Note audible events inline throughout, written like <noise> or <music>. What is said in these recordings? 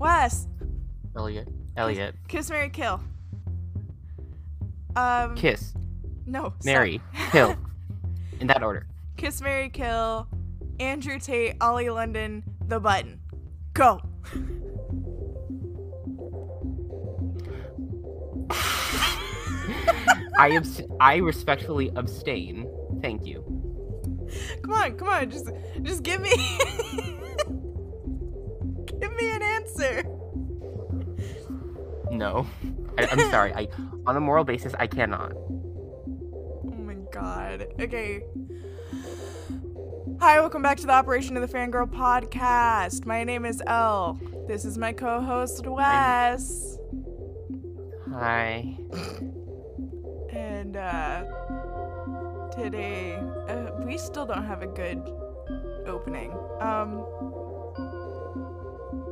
Wes. Elliot. Elliot. Kiss, Mary, kill. Um. Kiss. No. Mary. Kill. <laughs> In that order. Kiss, Mary, kill. Andrew Tate, Ollie London, The Button. Go. <laughs> I abs- I respectfully abstain. Thank you. Come on, come on, just just give me Give me an answer. No. I, I'm sorry. I on a moral basis I cannot. Oh my god. Okay. Hi, welcome back to the Operation of the Fangirl podcast. My name is Elle. This is my co-host Wes. Hi. And uh today uh, we still don't have a good opening. Um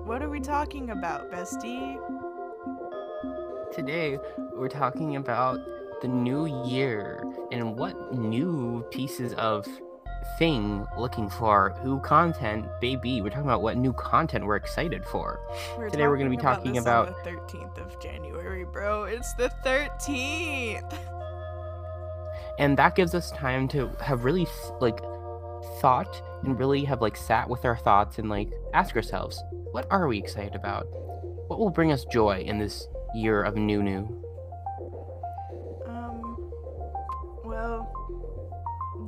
What are we talking about, bestie? Today we're talking about the new year and what new pieces of thing looking for, who content, baby. We're talking about what new content we're excited for. Today we're gonna be talking about- on the 13th of January, bro. It's the 13th. and that gives us time to have really like thought and really have like sat with our thoughts and like ask ourselves what are we excited about? What will bring us joy in this year of new new? Um well,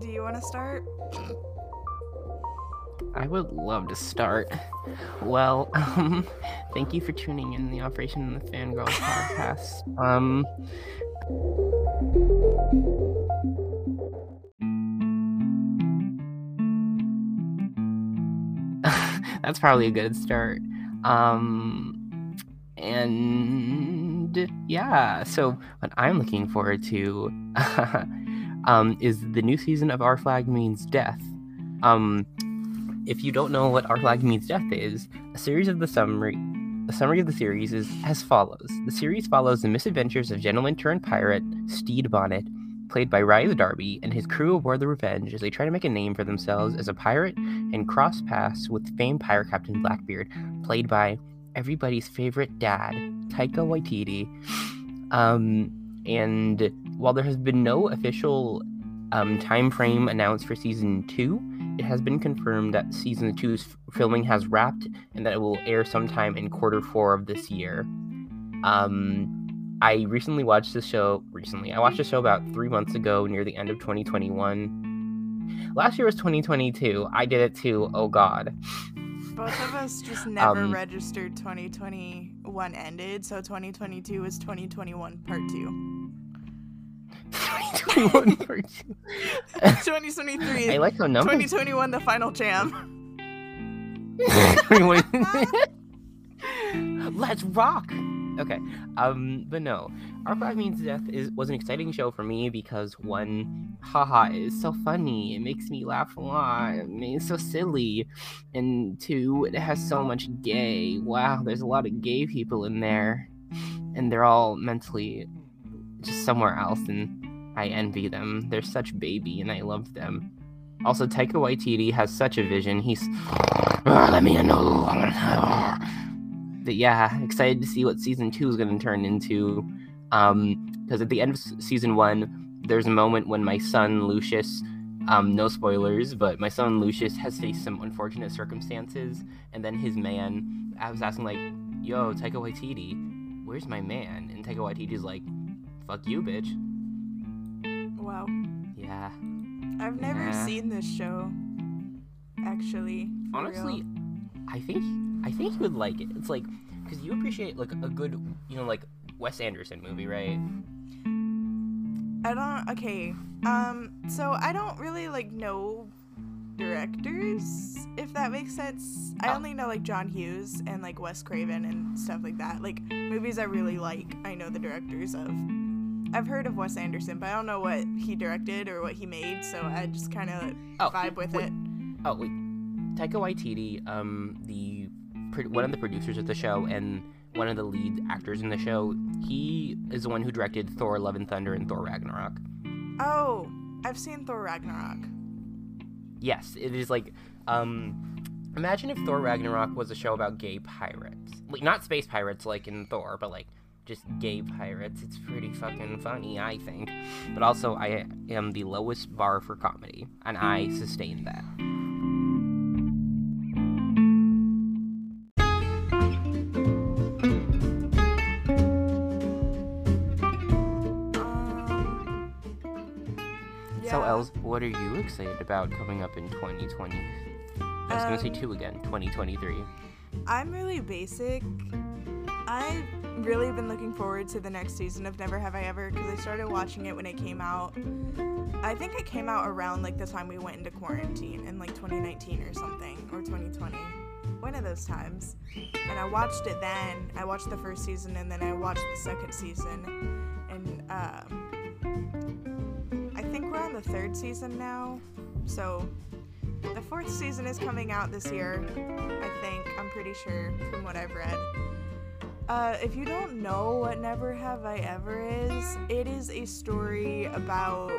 do you want to start? i would love to start. Well <laughs> um thank you for tuning in the operation in the fangirl podcast. Um that's probably a good start. Um, and yeah, so what I'm looking forward to <laughs> um, is the new season of Our Flag Means Death. Um, if you don't know what Our Flag Means Death is, a series of the summary. The summary of the series is as follows. The series follows the misadventures of gentleman turned pirate Stede Bonnet, played by Riley Darby, and his crew aboard the Revenge as they try to make a name for themselves as a pirate and cross paths with famed pirate captain Blackbeard, played by everybody's favorite dad, Taika Waititi. Um, and while there has been no official um, time frame announced for season two, it has been confirmed that season two's filming has wrapped and that it will air sometime in quarter four of this year. Um, I recently watched the show. Recently, I watched the show about three months ago, near the end of 2021. Last year was 2022. I did it too. Oh God. Both of us just <laughs> never Um, registered 2021 ended, so 2022 is 2021 part 2. 2021 <laughs> part two. <laughs> 2023 I like how numbers. 2021 the final jam. 21. Let's rock. Okay. Um, but no, Our Flag Means Death is was an exciting show for me because one, haha, it's so funny. It makes me laugh a lot. I mean, It's so silly. And two, it has so much gay. Wow, there's a lot of gay people in there, and they're all mentally just somewhere else, and I envy them. They're such baby, and I love them. Also, Taika Waititi has such a vision. He's let me know. But yeah, excited to see what season two is going to turn into. Um, because at the end of season one, there's a moment when my son Lucius, um, no spoilers, but my son Lucius has faced some unfortunate circumstances, and then his man, I was asking like, "Yo, Taika Waititi, where's my man?" And Taika Waititi's like, "Fuck you, bitch." Wow. Yeah. I've never Yeah. seen this show. Actually. honestly real. I think i think you would like it it's like because you appreciate like a good you know like wes anderson movie right I don't okay. Um so I don't really like know directors if that makes sense. I Oh. only know like John Hughes and like Wes Craven and stuff like that. Like movies I really like, I know the directors of. I've heard of Wes Anderson, but I don't know what he directed or what he made, so I just kind of oh vibe with wait, it. oh wait taika waititi um the one of the producers of the show and one of the lead actors in the show he is the one who directed thor love and thunder and thor ragnarok Oh, I've seen Thor Ragnarok. yes it is like um Imagine if Thor Ragnarok was a show about gay pirates. Like not space pirates like in Thor, but like just gay pirates. It's pretty fucking funny, I think. But also I am the lowest bar for comedy, and I sustain that. So. Els, what are you excited about coming up in 2020? I was gonna say Um, two again, 2023. I'm really basic. I've really been looking forward to the next season of Never Have I Ever because I started watching it when it came out. I think it came out around like the time we went into quarantine in like 2019 or something, or 2020. One of those times. And I watched it then. I watched the first season and then I watched the second season. And um, the third season now. So the fourth season is coming out this year. I think. I'm pretty sure from what I've read. Uh, if you don't know what Never Have I Ever is, it is a story about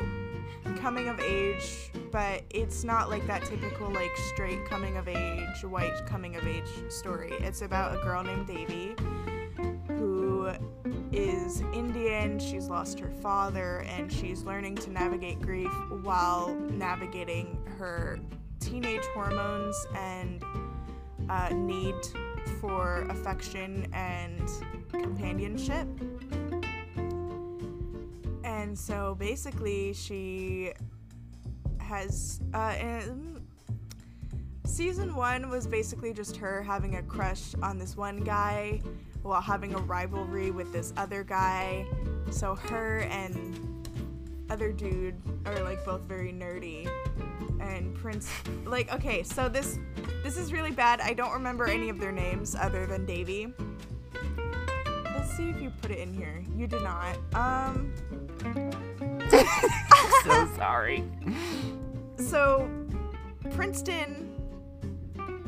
coming of age, but it's not like that typical, like, straight coming of age, white coming of age story. It's about a girl named Devi who is Indian. She's lost her father, and she's learning to navigate grief while navigating her teenage hormones and uh, need for affection and companionship. And so basically, she has. Uh, season one was basically just her having a crush on this one guy while having a rivalry with this other guy. So her and other dude are like both very nerdy. And prince like okay so this this is really bad. I don't remember any of their names other than devi. Let's see if you put it in here. You did not. Um <laughs> so sorry. <laughs> so princeton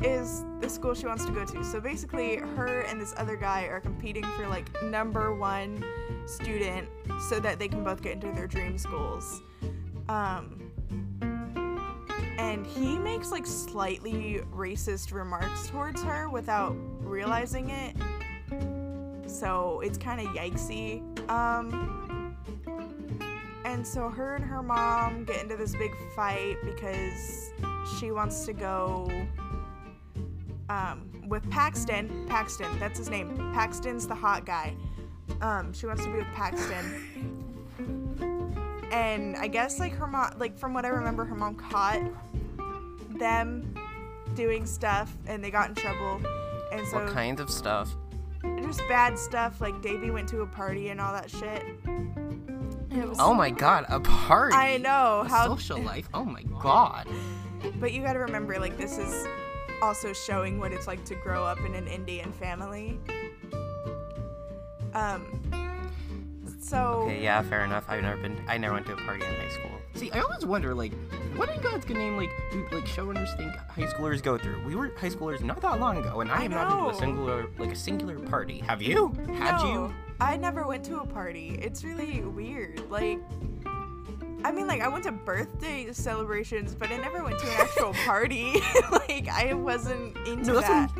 is the school she wants to go to. So basically her and this other guy are competing for like number one student so that they can both get into their dream schools. Um and he makes like slightly racist remarks towards her without realizing it. So it's kind of yikesy. Um and so her and her mom get into this big fight because she wants to go um, with Paxton. Paxton, that's his name. Paxton's the hot guy. Um, she wants to be with Paxton. <laughs> And I guess like her mom, like from what I remember, her mom caught them doing stuff, and they got in trouble. And so what kinds of stuff? just bad stuff, like Devi went to a party and all that shit. Was Oh my god, a party. I know A how social life. Oh my god. But you gotta remember, like, this is also showing what it's like to grow up in an Indian family. Um. So. Okay, yeah, fair enough. I've never been. I never went to a party in high school. See, I always wonder, like, what in God's good name, like, do like showrunners think high schoolers go through? We were high schoolers not that long ago, and I, I have not been to a singular, like, a singular party. Have you? Had no, you? I never went to a party. It's really weird. Like. I mean, like, I went to birthday celebrations, but I never went to an actual <laughs> party. <laughs> like, I wasn't into No, that.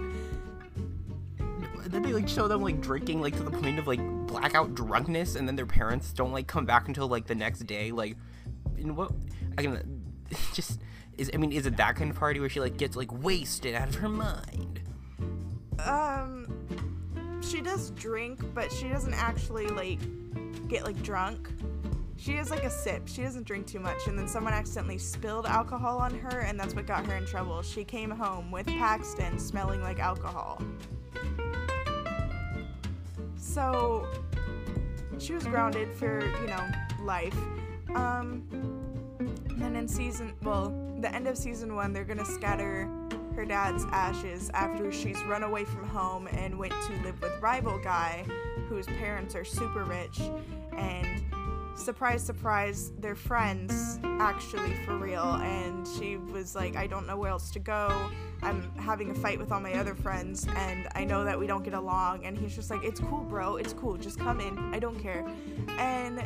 Then they like show them like drinking like to the point of like blackout drunkenness, and then their parents don't like come back until like the next day. Like, in what? I can <laughs> just is. I mean, is it that kind of party where she like gets like wasted out of her mind? Um, she does drink, but she doesn't actually like get like drunk. She has like a sip. She doesn't drink too much, and then someone accidentally spilled alcohol on her, and that's what got her in trouble. She came home with Paxton smelling like alcohol. So she was grounded for you know life. Um, then in season, well, the end of season one, they're gonna scatter her dad's ashes after she's run away from home and went to live with rival guy whose parents are super rich and surprise surprise they're friends actually for real. And she was like i don't know where else to go. I'm having a fight with all my other friends and i know that we don't get along. And he's just like it's cool bro. It's cool. Just come in. I don't care. And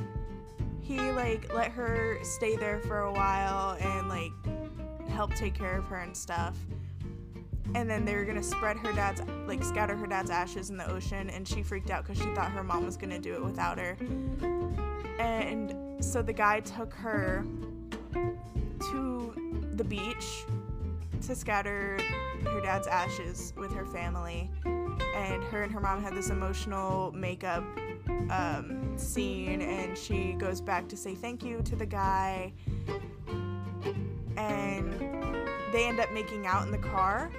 he like let her stay there for a while and like help take care of her and stuff. And then they were gonna spread her dad's like scatter her dad's ashes in the ocean and she freaked out because she thought her mom was gonna do it without her and so the guy took her to the beach to scatter her dad's ashes with her family. And her and her mom had this emotional makeup um, scene. And she goes back to say thank you to the guy. And they end up making out in the car.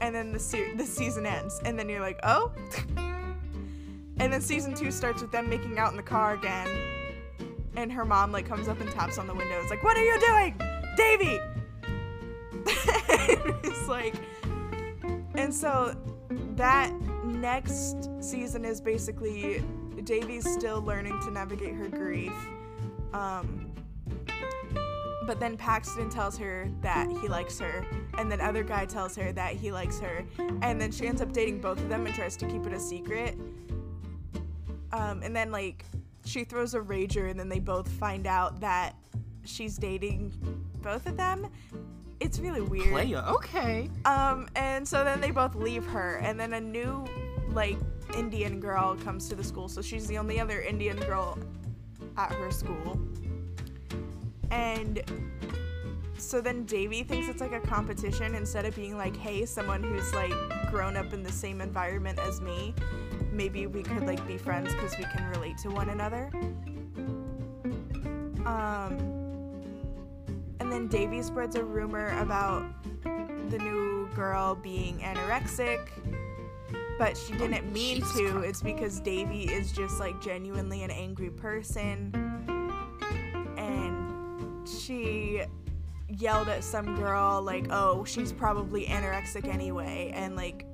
And then the, se- the season ends. And then you're like oh <laughs> and then season two starts with them making out in the car again and her mom like comes up and taps on the window it's like what are you doing devi <laughs> it's like and so that next season is basically Devi's still learning to navigate her grief. Um, but then Paxton tells her that he likes her, and then other guy tells her that he likes her, and then she ends up dating both of them and tries to keep it a secret. Um, and then like she throws a rager, and then they both find out that she's dating both of them. It's really weird. Playa, okay. Um, and so then they both leave her, and then a new, like, Indian girl comes to the school. So she's the only other Indian girl at her school. And so then Devi thinks it's like a competition instead of being like, hey, someone who's like grown up in the same environment as me, maybe we could like be friends because we can relate to one another. Um, and then Devi spreads a rumor about the new girl being anorexic, but she didn't mean Jesus to. Christ. It's because Devi is just like genuinely an angry person. And she yelled at some girl, like, oh, she's probably anorexic anyway. And like,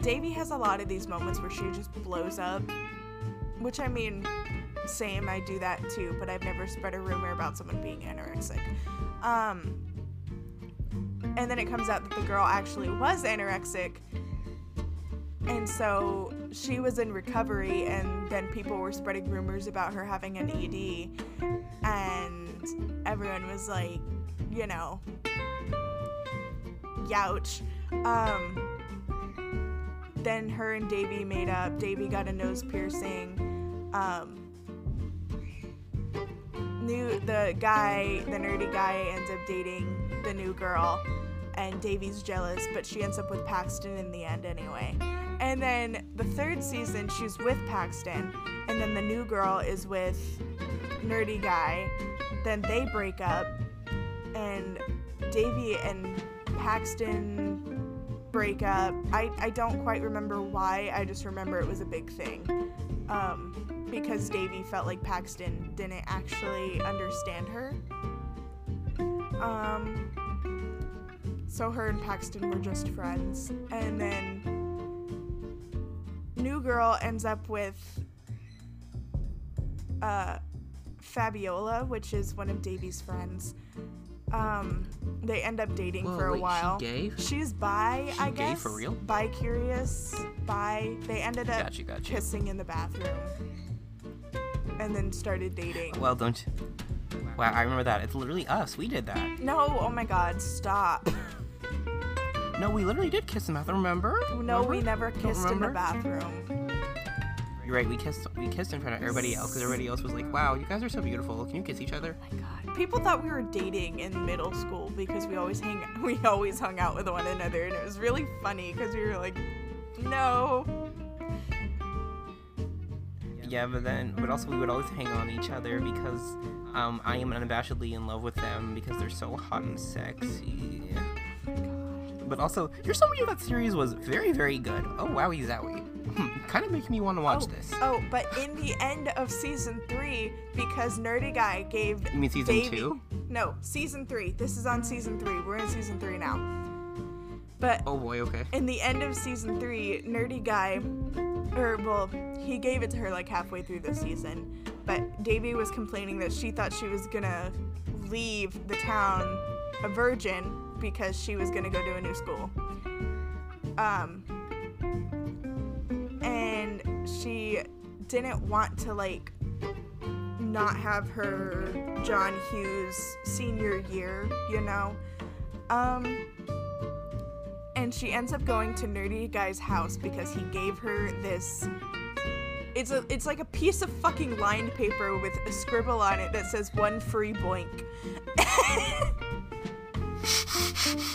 Devi has a lot of these moments where she just blows up. Which I mean, same, I do that too, but I've never spread a rumor about someone being anorexic. Um, and then it comes out that the girl actually was anorexic. And so she was in recovery, and then people were spreading rumors about her having an ED. And everyone was like, you know, youch. Um, then her and Devi made up. Devi got a nose piercing. Um, new the guy, the nerdy guy, ends up dating the new girl, and Devi's jealous, but she ends up with Paxton in the end anyway. And then the third season, she's with Paxton, and then the new girl is with nerdy guy. Then they break up, and Devi and Paxton break up. I, I don't quite remember why, I just remember it was a big thing. Um, because Devi felt like Paxton didn't actually understand her. Um, so her and Paxton were just friends. And then New Girl ends up with uh, Fabiola, which is one of Devi's friends. Um, they end up dating Whoa, for a wait, she while. gay? She's bi, She I gay guess. for real? Bi curious, bi. They ended up kissing in the bathroom, and then started dating. Well, don't you? Wow, I remember that. It's literally us. We did that. No, oh my God, stop. <laughs> No, we literally did kiss in the bathroom. Remember? No, we never kissed in the bathroom. You're right. We kissed. We kissed in front of everybody else because everybody else was like, "Wow, you guys are so beautiful. Can you kiss each other?" Oh my God. People thought we were dating in middle school because we always hang <laughs> we always hung out with one another and it was really funny because we were like, no. Yeah, but then, but also we would always hang on each other because um, I am unabashedly in love with them because they're so hot and sexy. But also, your summary of that series was very, very good. Oh, wowie zowie. Hmm, kind of making me want to watch oh, this. Oh, but in the end of season three, because Nerdy Guy gave You mean season Devi- two? No, season three. This is on season three. We're in season three now. But Oh boy, okay. in the end of season three, Nerdy Guy, or well, he gave it to her like halfway through the season. But Devi was complaining that she thought she was gonna leave the town a virgin because she was gonna go to a new school. Um, and she didn't want to like not have her John Hughes senior year, you know. Um, and she ends up going to Nerdy Guy's house because he gave her this. It's a it's like a piece of fucking lined paper with a scribble on it that says one free boink.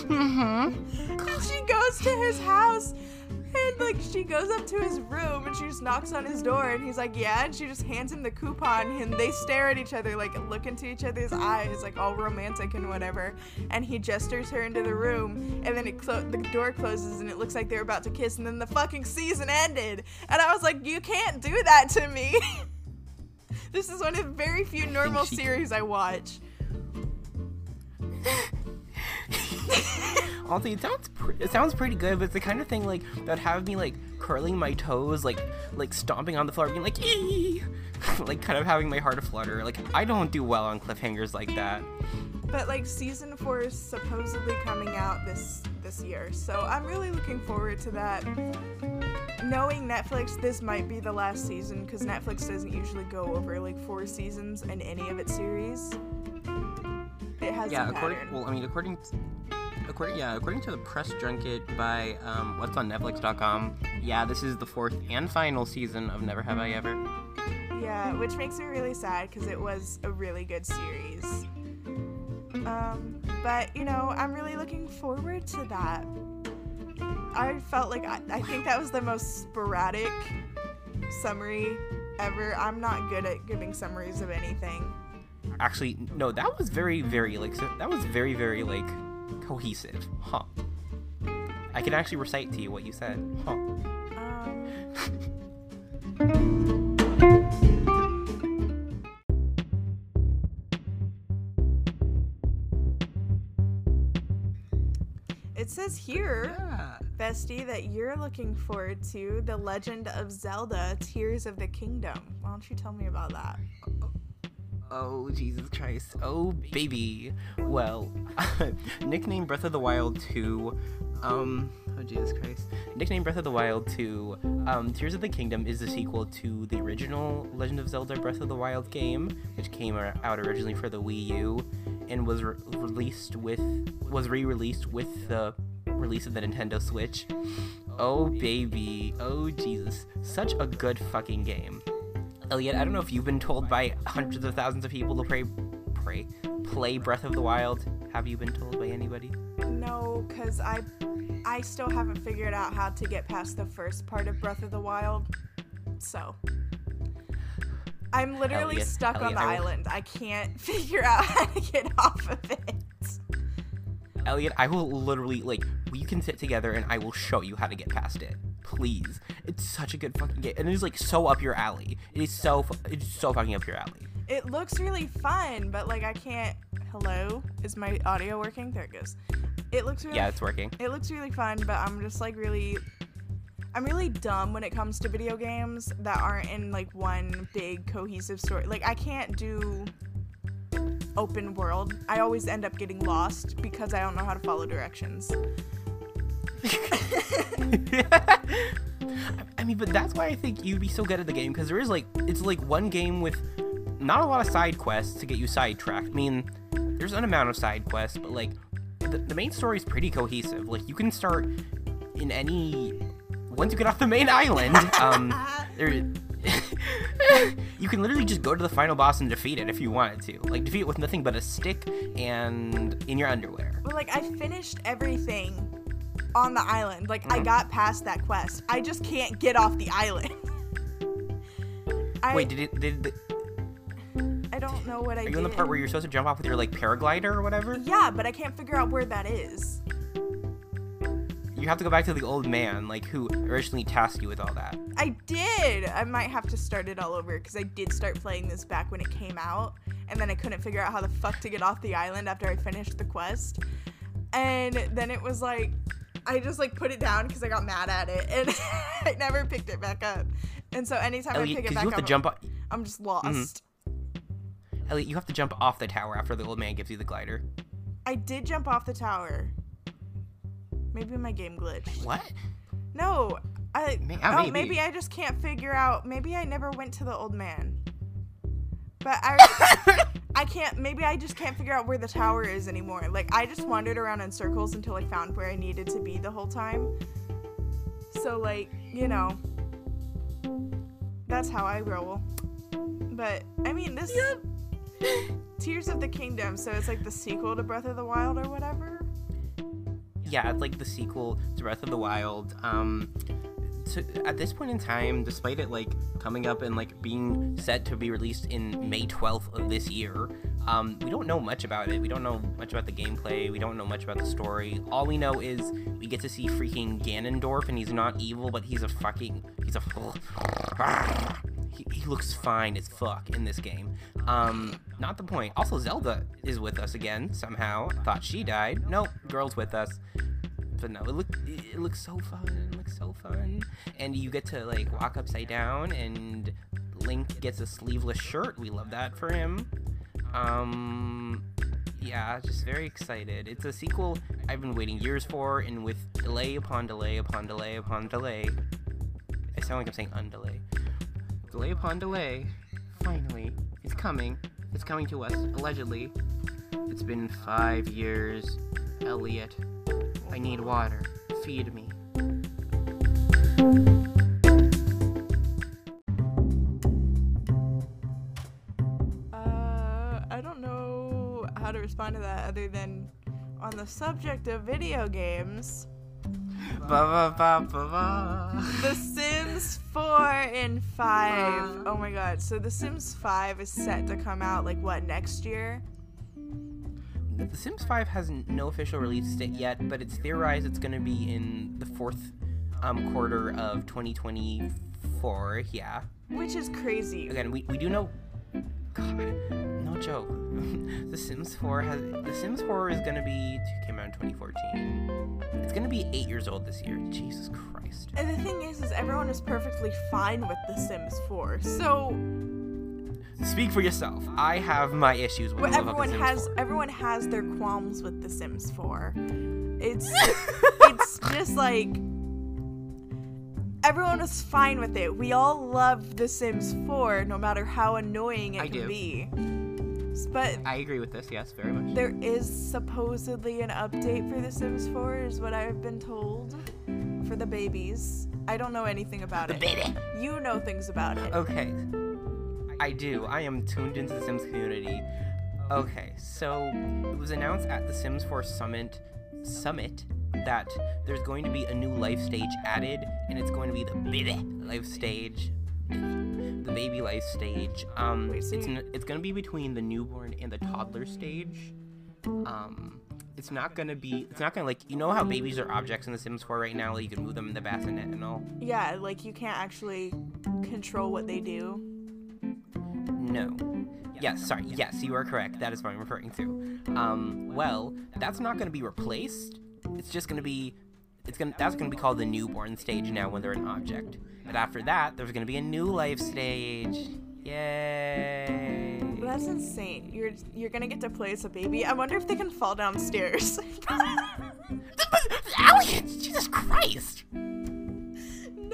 Mm-hmm. And <laughs> she goes to his house and like she goes up to his room and she just knocks on his door and he's like yeah and she just hands him the coupon and they stare at each other like look into each other's eyes like all romantic and whatever. And he gestures her into the room and then it clo- the door closes and it looks like they're about to kiss and then the fucking season ended. And I was like you can't do that to me. <laughs> This is one of the very few normal series I watch <laughs> <laughs> Honestly, it sounds it sounds pretty good, but it's the kind of thing like that have me like curling my toes, like like stomping on the floor, being like, <laughs> like kind of having my heart flutter. Like I don't do well on cliffhangers like that. But like season four is supposedly coming out this this year, so I'm really looking forward to that. Knowing Netflix, this might be the last season because Netflix doesn't usually go over like four seasons in any of its series. It has Yeah, a according pattern. well, I mean, according according yeah, according to the press junket by um, what's on Netflix.com, yeah, this is the fourth and final season of Never Have I Ever. Yeah, which makes me really sad because it was a really good series. Um, but you know, I'm really looking forward to that. I felt like I, I think that was the most sporadic summary ever. I'm not good at giving summaries of anything. Actually, no, that was very very like so, that was very very like cohesive, huh? I can actually recite to you what you said, huh? Um, it says here, Yeah. Bestie, that you're looking forward to The Legend of Zelda Tears of the Kingdom. Why don't you tell me about that? Oh, Jesus Christ. Oh, baby. Well, <laughs> nickname Breath of the Wild 2, um, oh, Jesus Christ. Nickname Breath of the Wild 2, um, Tears of the Kingdom is the sequel to the original Legend of Zelda Breath of the Wild game, which came out originally for the Wii U and was re- released with, was re released with the release of the Nintendo Switch. Oh, baby. Oh, Jesus. Such a good fucking game. Elliot, I don't know if you've been told by hundreds of thousands of people to pray, pray, play Breath of the Wild. Have you been told by anybody? No, cause I, I still haven't figured out how to get past the first part of Breath of the Wild. So, I'm literally Elliot, stuck on the I will- island. I can't <laughs> figure out how to get off of it. Elliot, I will literally like we can sit together and I will show you how to get past it. Please, it's such a good fucking game, and it is like so up your alley. It is so fu- it's so fucking up your alley. It looks really fun, but like I can't. Hello, is my audio working? There it goes. It looks really. Yeah, it's working. It looks really fun, but I'm just like really. I'm really dumb when it comes to video games that aren't in like one big cohesive story. Like I can't do open world. I always end up getting lost because I don't know how to follow directions. <laughs> <laughs> <laughs> I mean, but that's why I think you'd be so good at the game because there is like it's like one game with not a lot of side quests to get you sidetracked. I mean, there's an amount of side quests, but like the, the main story is pretty cohesive. Like you can start in any once you get off the main island. <laughs> Um, there. <laughs> you can literally just go to the final boss and defeat it if you wanted to. Like defeat it with nothing but a stick and in your underwear. But like I finished everything on the island. Like I Mhm. got past that quest. I just can't get off the island. <laughs> I, Wait, did it? Did, did I don't know what I are you in the part where you're supposed to jump off with your like paraglider or whatever? Yeah, but I can't figure out where that is. You have to go back to the old man, like who originally tasked you with all that. I did. I might have to start it all over because I did start playing this back when it came out, and then I couldn't figure out how the fuck to get off the island after I finished the quest. And then it was like, I just like put it down because I got mad at it, and <laughs> I never picked it back up. And so anytime I pick it back you have up, to jump. I'm just lost. Mm-hmm. Elliot, you have to jump off the tower after the old man gives you the glider. I did jump off the tower. Maybe my game glitched. What? No, I. Oh, maybe. maybe I just can't figure out. Maybe I never went to the old man. But I <laughs> I can't maybe I just can't figure out where the tower is anymore. Like I just wandered around in circles until I found where I needed to be the whole time. So like, you know, that's how I roll. But I mean this Tears of the Kingdom, so it's like the sequel to Breath of the Wild or whatever. yeah, it's like the sequel to Breath of the Wild. Um, to, at this point in time, despite it like coming up and like being set to be released in May 12th of this year, um, we don't know much about it. We don't know much about the gameplay. We don't know much about the story. All we know is we get to see freaking Ganondorf, and he's not evil, but he's a fucking he's a he, he looks fine as fuck in this game. Um, not the point. Also, Zelda is with us again somehow. Thought she died. Nope, girl's with us. But no, it it looks so fun. It looks so fun. And you get to like walk upside down, and Link gets a sleeveless shirt. We love that for him. Um, yeah, just very excited. It's a sequel I've been waiting years for, and with delay upon delay upon delay upon delay. I sound like I'm saying undelay. Delay upon delay. Finally, it's coming. It's coming to us, allegedly. It's been five years. Elliot, I need water. Feed me. Uh, I don't know how to respond to that other than on the subject of video games. Ba ba ba ba ba. The Sims 4 and 5. Oh my god. So The Sims 5 is set to come out like what next year? The Sims 5 has no official release date yet, but it's theorized it's going to be in the fourth um, quarter of 2024. Yeah. Which is crazy. Again, we, we do know. God, no joke. <laughs> the Sims 4 has. The Sims 4 is going to be. came out in 2014. It's going to be eight years old this year. Jesus Christ. And the thing is, is everyone is perfectly fine with The Sims 4. So Speak for yourself. I have my issues with well, everyone has 4. everyone has their qualms with The Sims 4. It's <laughs> it's just like everyone was fine with it. We all love The Sims 4, no matter how annoying it I can do. be. But I agree with this. Yes, very much. there is supposedly an update for The Sims 4, is what I've been told. For the babies. I don't know anything about The it. baby. You know things about it. Okay. I do. I am tuned into the Sims community. Okay, so it was announced at the Sims 4 Summit Summit that there's going to be a new life stage added, and it's going to be the baby life stage. The baby life stage. Um, it's n- it's gonna be between the newborn and the toddler stage. Um, it's not gonna be. It's not gonna like you know how babies are objects in the Sims 4 right now. Like you can move them in the bassinet and all. Yeah, like you can't actually control what they do. No. Yes, sorry. Yes, you are correct. That is what I'm referring to. Um, well, that's not going to be replaced. It's just going to be it's going to that's going to be called the newborn stage now when they're an object. But after that, there's going to be a new life stage. Yay. That's insane. You're you're gonna get to play as a baby. I wonder if they can fall downstairs. <laughs> <laughs> Elliot, Jesus Christ.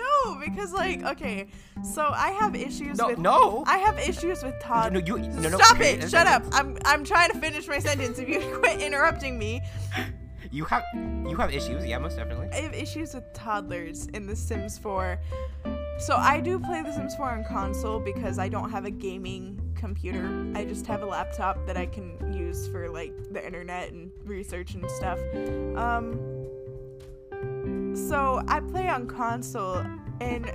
No, because like, okay, so I have issues No, with no. I have issues with Todd. No, you- no, no, Stop it! Shut up! I'm I'm trying to finish my sentence. If you <laughs> quit interrupting me, You have you have issues. Yeah, most definitely. I have issues with toddlers in The Sims 4. So I do play The Sims 4 on console because I don't have a gaming computer. I just have a laptop that I can use for like the internet and research and stuff. Um so I play on console and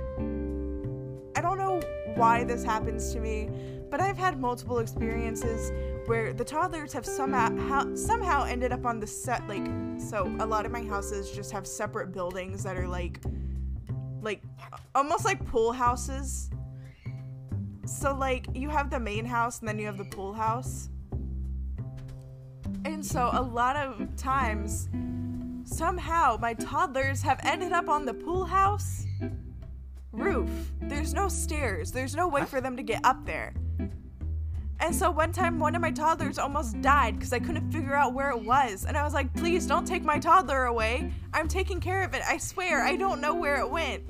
I don't know why this happens to me, but I've had multiple experiences where the toddlers have somehow how, somehow ended up on the set like so a lot of my houses just have separate buildings that are like like almost like pool houses. So like you have the main house and then you have the pool house. And so a lot of times somehow my toddlers have ended up on the pool house roof. There's no stairs. There's no way for them to get up there. And so one time, one of my toddlers almost died because I couldn't figure out where it was. And I was like, please don't take my toddler away. I'm taking care of it. I swear, I don't know where it went.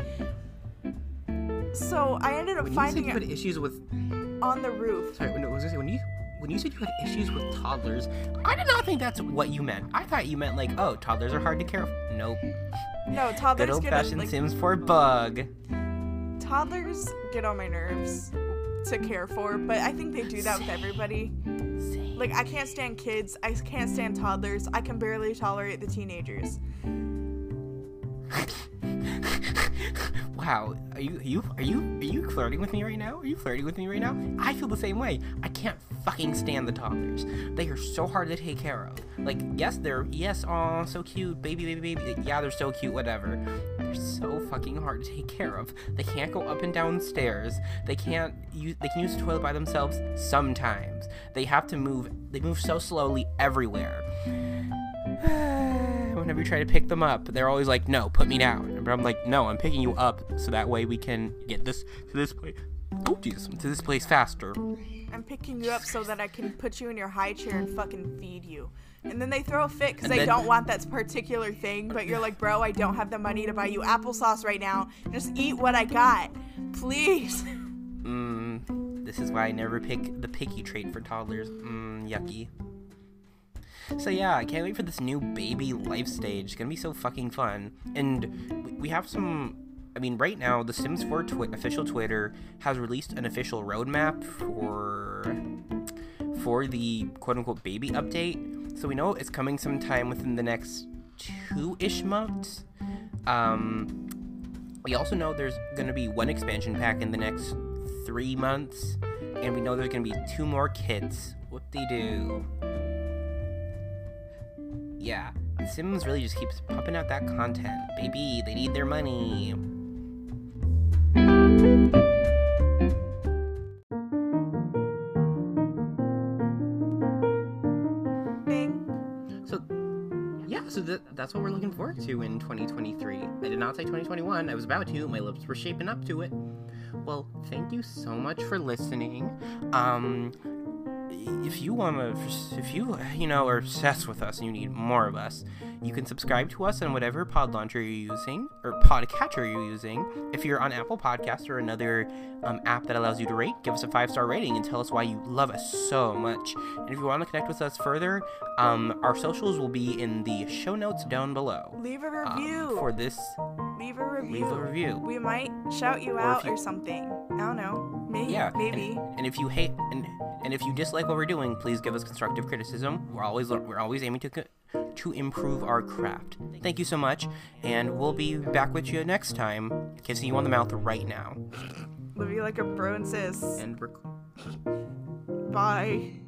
So I ended up When you finding said you it had issues with on the roof. Sorry, when, was I say, when you when you said you had issues with toddlers, I did not think that's what you meant. I thought you meant like, oh, toddlers are hard to care for. Nope. No, toddlers Good old get on, fashioned like, Sims 4 bug. toddlers get on my nerves to care for, but I think they do that with everybody. Same. Like I can't stand kids. I can't stand toddlers. I can barely tolerate the teenagers. <laughs> wow, are you are you are you are you flirting with me right now? Are you flirting with me right now? I feel the same way. I can't fucking stand the toddlers. They are so hard to take care of. Like, yes, they're yes, oh, so cute, baby, baby, baby. Yeah, they're so cute, whatever. They're so fucking hard to take care of. They can't go up and down stairs. They can't use. They can use the toilet by themselves sometimes. They have to move. They move so slowly everywhere. <sighs> <sighs> Whenever you try to pick them up, they're always like, "No, put me down." But I'm like, "No, I'm picking you up so that way we can get this to this place." Oh Jesus, to this place faster. I'm picking you up so that I can put you in your high chair and fucking feed you. And then they throw a fit because they then- don't want that particular thing, but you're like, bro, I don't have the money to buy you applesauce right now. Just eat what I got. Please. Mmm. <laughs> This is why I never pick the picky trait for toddlers. Mmm, yucky. So yeah, I can't wait for this new baby life stage. It's gonna be so fucking fun. And we- have some. I mean, right now, the Sims 4 twi- official Twitter has released an official roadmap for for the quote unquote baby update. So we know it's coming sometime within the next two ish months. Um, we also know there's going to be one expansion pack in the next three months, and we know there's going to be two more kits. What they do? Yeah, Sims really just keeps pumping out that content. Baby, they need their money. So, yeah, so that, that's what we're looking forward to in 2023. I did not say 2021. I was about to. My lips were shaping up to it. Well, thank you so much for listening. Um, if you want to, if you, you know, are obsessed with us and you need more of us, you can subscribe to us on whatever pod launcher you're using or podcatcher you're using. If you're on Apple Podcast or another um, app that allows you to rate, give us a five star rating and tell us why you love us so much. And if you want to connect with us further, um, our socials will be in the show notes down below. Leave a um, review. for this. Leave a review. Leave a review. We might shout you Or out you- or something. I don't know. Maybe. Yeah, Maybe. And if you hate and and if you dislike what we're doing, please give us constructive criticism. We're always we're always aiming to to improve our craft. Thank you so much, and we'll be back with you next time. Kissing you on the mouth right now. Live you like a bro and sis. And we're. Bye.